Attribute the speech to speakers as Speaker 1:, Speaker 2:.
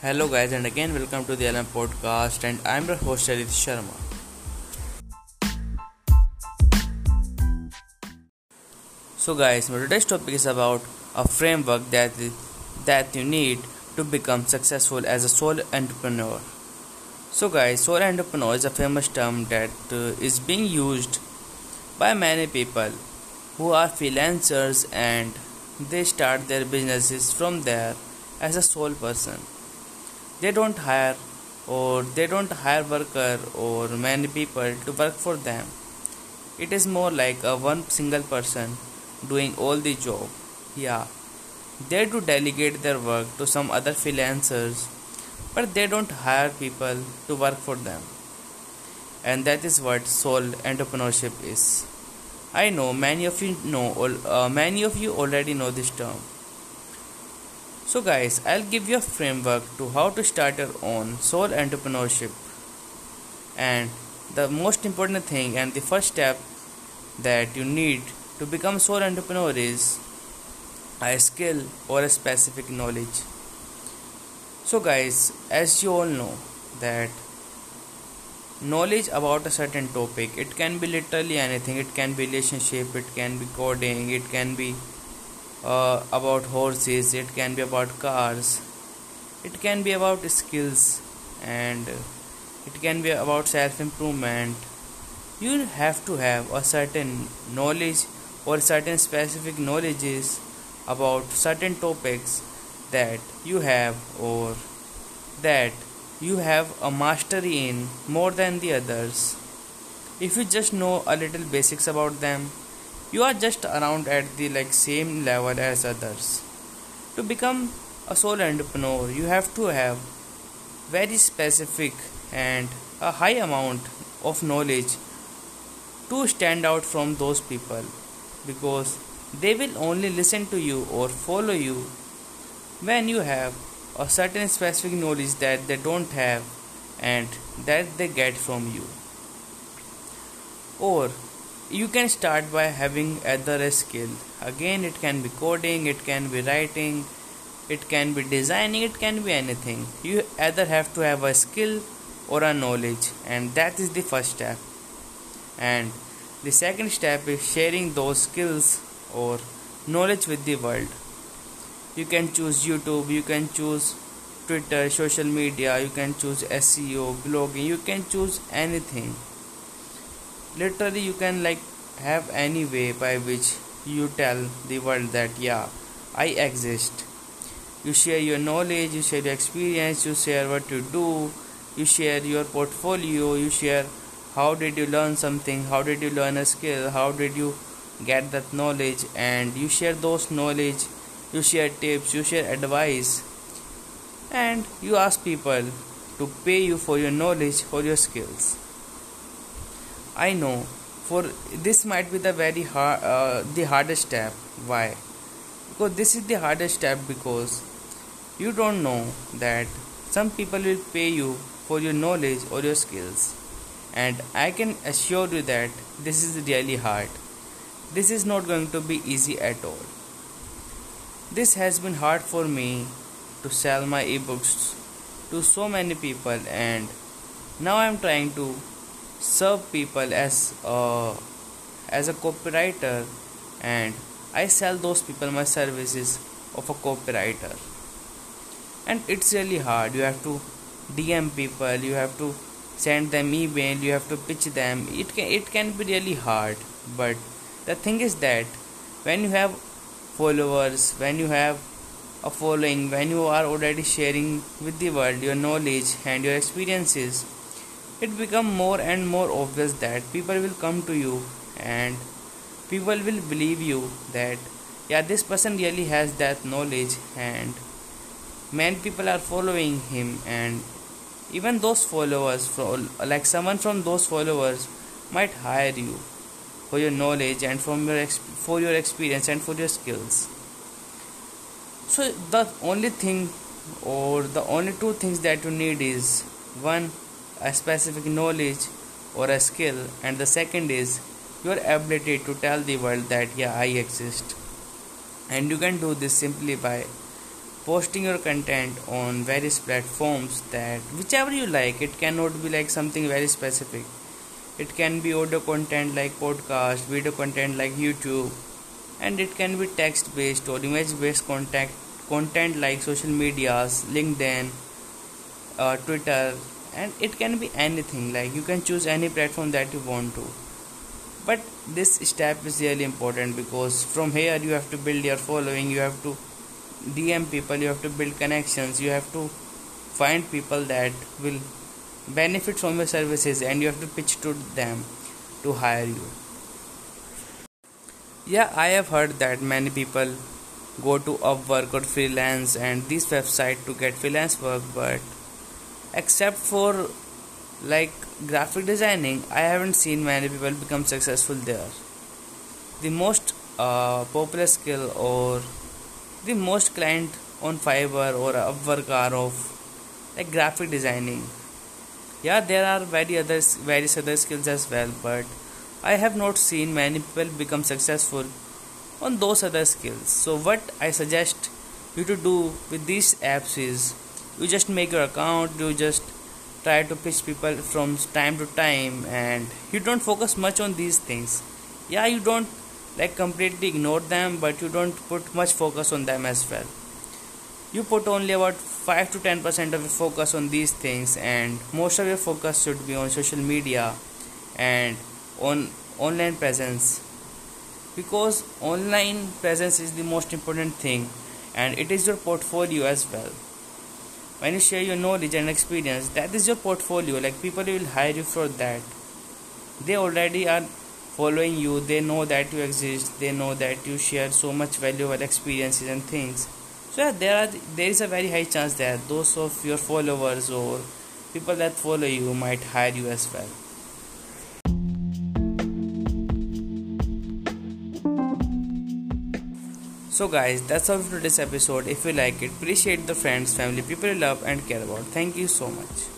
Speaker 1: Hello, guys, and again, welcome to the LM podcast. And I'm your host, Lalit Sharma. So, guys, my today's topic is about a framework that that you need to become successful as a sole entrepreneur. So, guys, sole entrepreneur is a famous term that uh, is being used by many people who are freelancers and they start their businesses from there as a sole person they don't hire or they don't hire worker or many people to work for them. It is more like a one single person doing all the job. Yeah. They do delegate their work to some other freelancers but they don't hire people to work for them. And that is what sole entrepreneurship is. I know many of you know uh, many of you already know this term so, guys, I'll give you a framework to how to start your own sole entrepreneurship. And the most important thing and the first step that you need to become sole entrepreneur is a skill or a specific knowledge. So, guys, as you all know, that knowledge about a certain topic it can be literally anything it can be relationship it can be coding it can be uh, about horses it can be about cars it can be about skills and it can be about self improvement you have to have a certain knowledge or certain specific knowledges about certain topics that you have or that you have a mastery in more than the others. If you just know a little basics about them you are just around at the like same level as others. To become a sole entrepreneur you have to have very specific and a high amount of knowledge to stand out from those people because they will only listen to you or follow you when you have a certain specific knowledge that they don't have and that they get from you. Or you can start by having either a skill again it can be coding it can be writing it can be designing it can be anything. You either have to have a skill or a knowledge and that is the first step. And the second step is sharing those skills or knowledge with the world. You can choose youtube you can choose twitter social media you can choose seo blogging you can choose anything literally you can like have any way by which you tell the world that yeah i exist. You share your knowledge you share your experience you share what you do you share your portfolio you share how did you learn something how did you learn a skill how did you get that knowledge and you share those knowledge you share tips you share advice and you ask people to pay you for your knowledge for your skills I know. For this might be the very hard uh, the hardest step. Why? Because this is the hardest step because you don't know that some people will pay you for your knowledge or your skills. And I can assure you that this is really hard. This is not going to be easy at all. This has been hard for me to sell my ebooks to so many people and now I'm trying to serve people as a, as a copywriter and I sell those people my services of a copywriter. And it's really hard. You have to DM people you have to send them email you have to pitch them. It can it can be really hard. But the thing is that when you have followers when you have a following when you are already sharing with the world your knowledge and your experiences it become more and more obvious that people will come to you and people will believe you that yeah this person really has that knowledge and many people are following him and even those followers from like someone from those followers might hire you for your knowledge and from your for your experience and for your skills. So the only thing or the only two things that you need is one a specific knowledge or a skill and the second is your ability to tell the world that yeah i exist. And you can do this simply by posting your content on various platforms that whichever you like it cannot be like something very specific. It can be audio content like podcast video content like youtube and it can be text based or image based content content like social medias linkedin uh, twitter and it can be anything like you can choose any platform that you want to. But this step is really important because from here you have to build your following you have to dm people you have to build connections you have to find people that will benefit from your services and you have to pitch to them to hire you. Yeah i have heard that many people go to upwork or freelance and this website to get freelance work but except for like graphic designing i haven't seen many people become successful there. The most uh, popular skill or the most client on fiverr or upwork are of like graphic designing. Yeah there are very others various other skills as well but i have not seen many people become successful on those other skills. So what i suggest you to do with these apps is you just make your account you just try to pitch people from time to time and you don't focus much on these things. Yeah you don't like completely ignore them but you don't put much focus on them as well. You put only about 5 to 10 percent of your focus on these things and most of your focus should be on social media and on online presence. Because online presence is the most important thing and it is your portfolio as well when you share your knowledge and experience that is your portfolio. Like people will hire you for that. They already are following you. They know that you exist. They know that you share so much valuable experiences and things. So yeah there are there is a very high chance that those of your followers or people that follow you might hire you as well So guys, that's all for today's episode. If you like it, with the friends, family, people you love and care about. Thank you so much.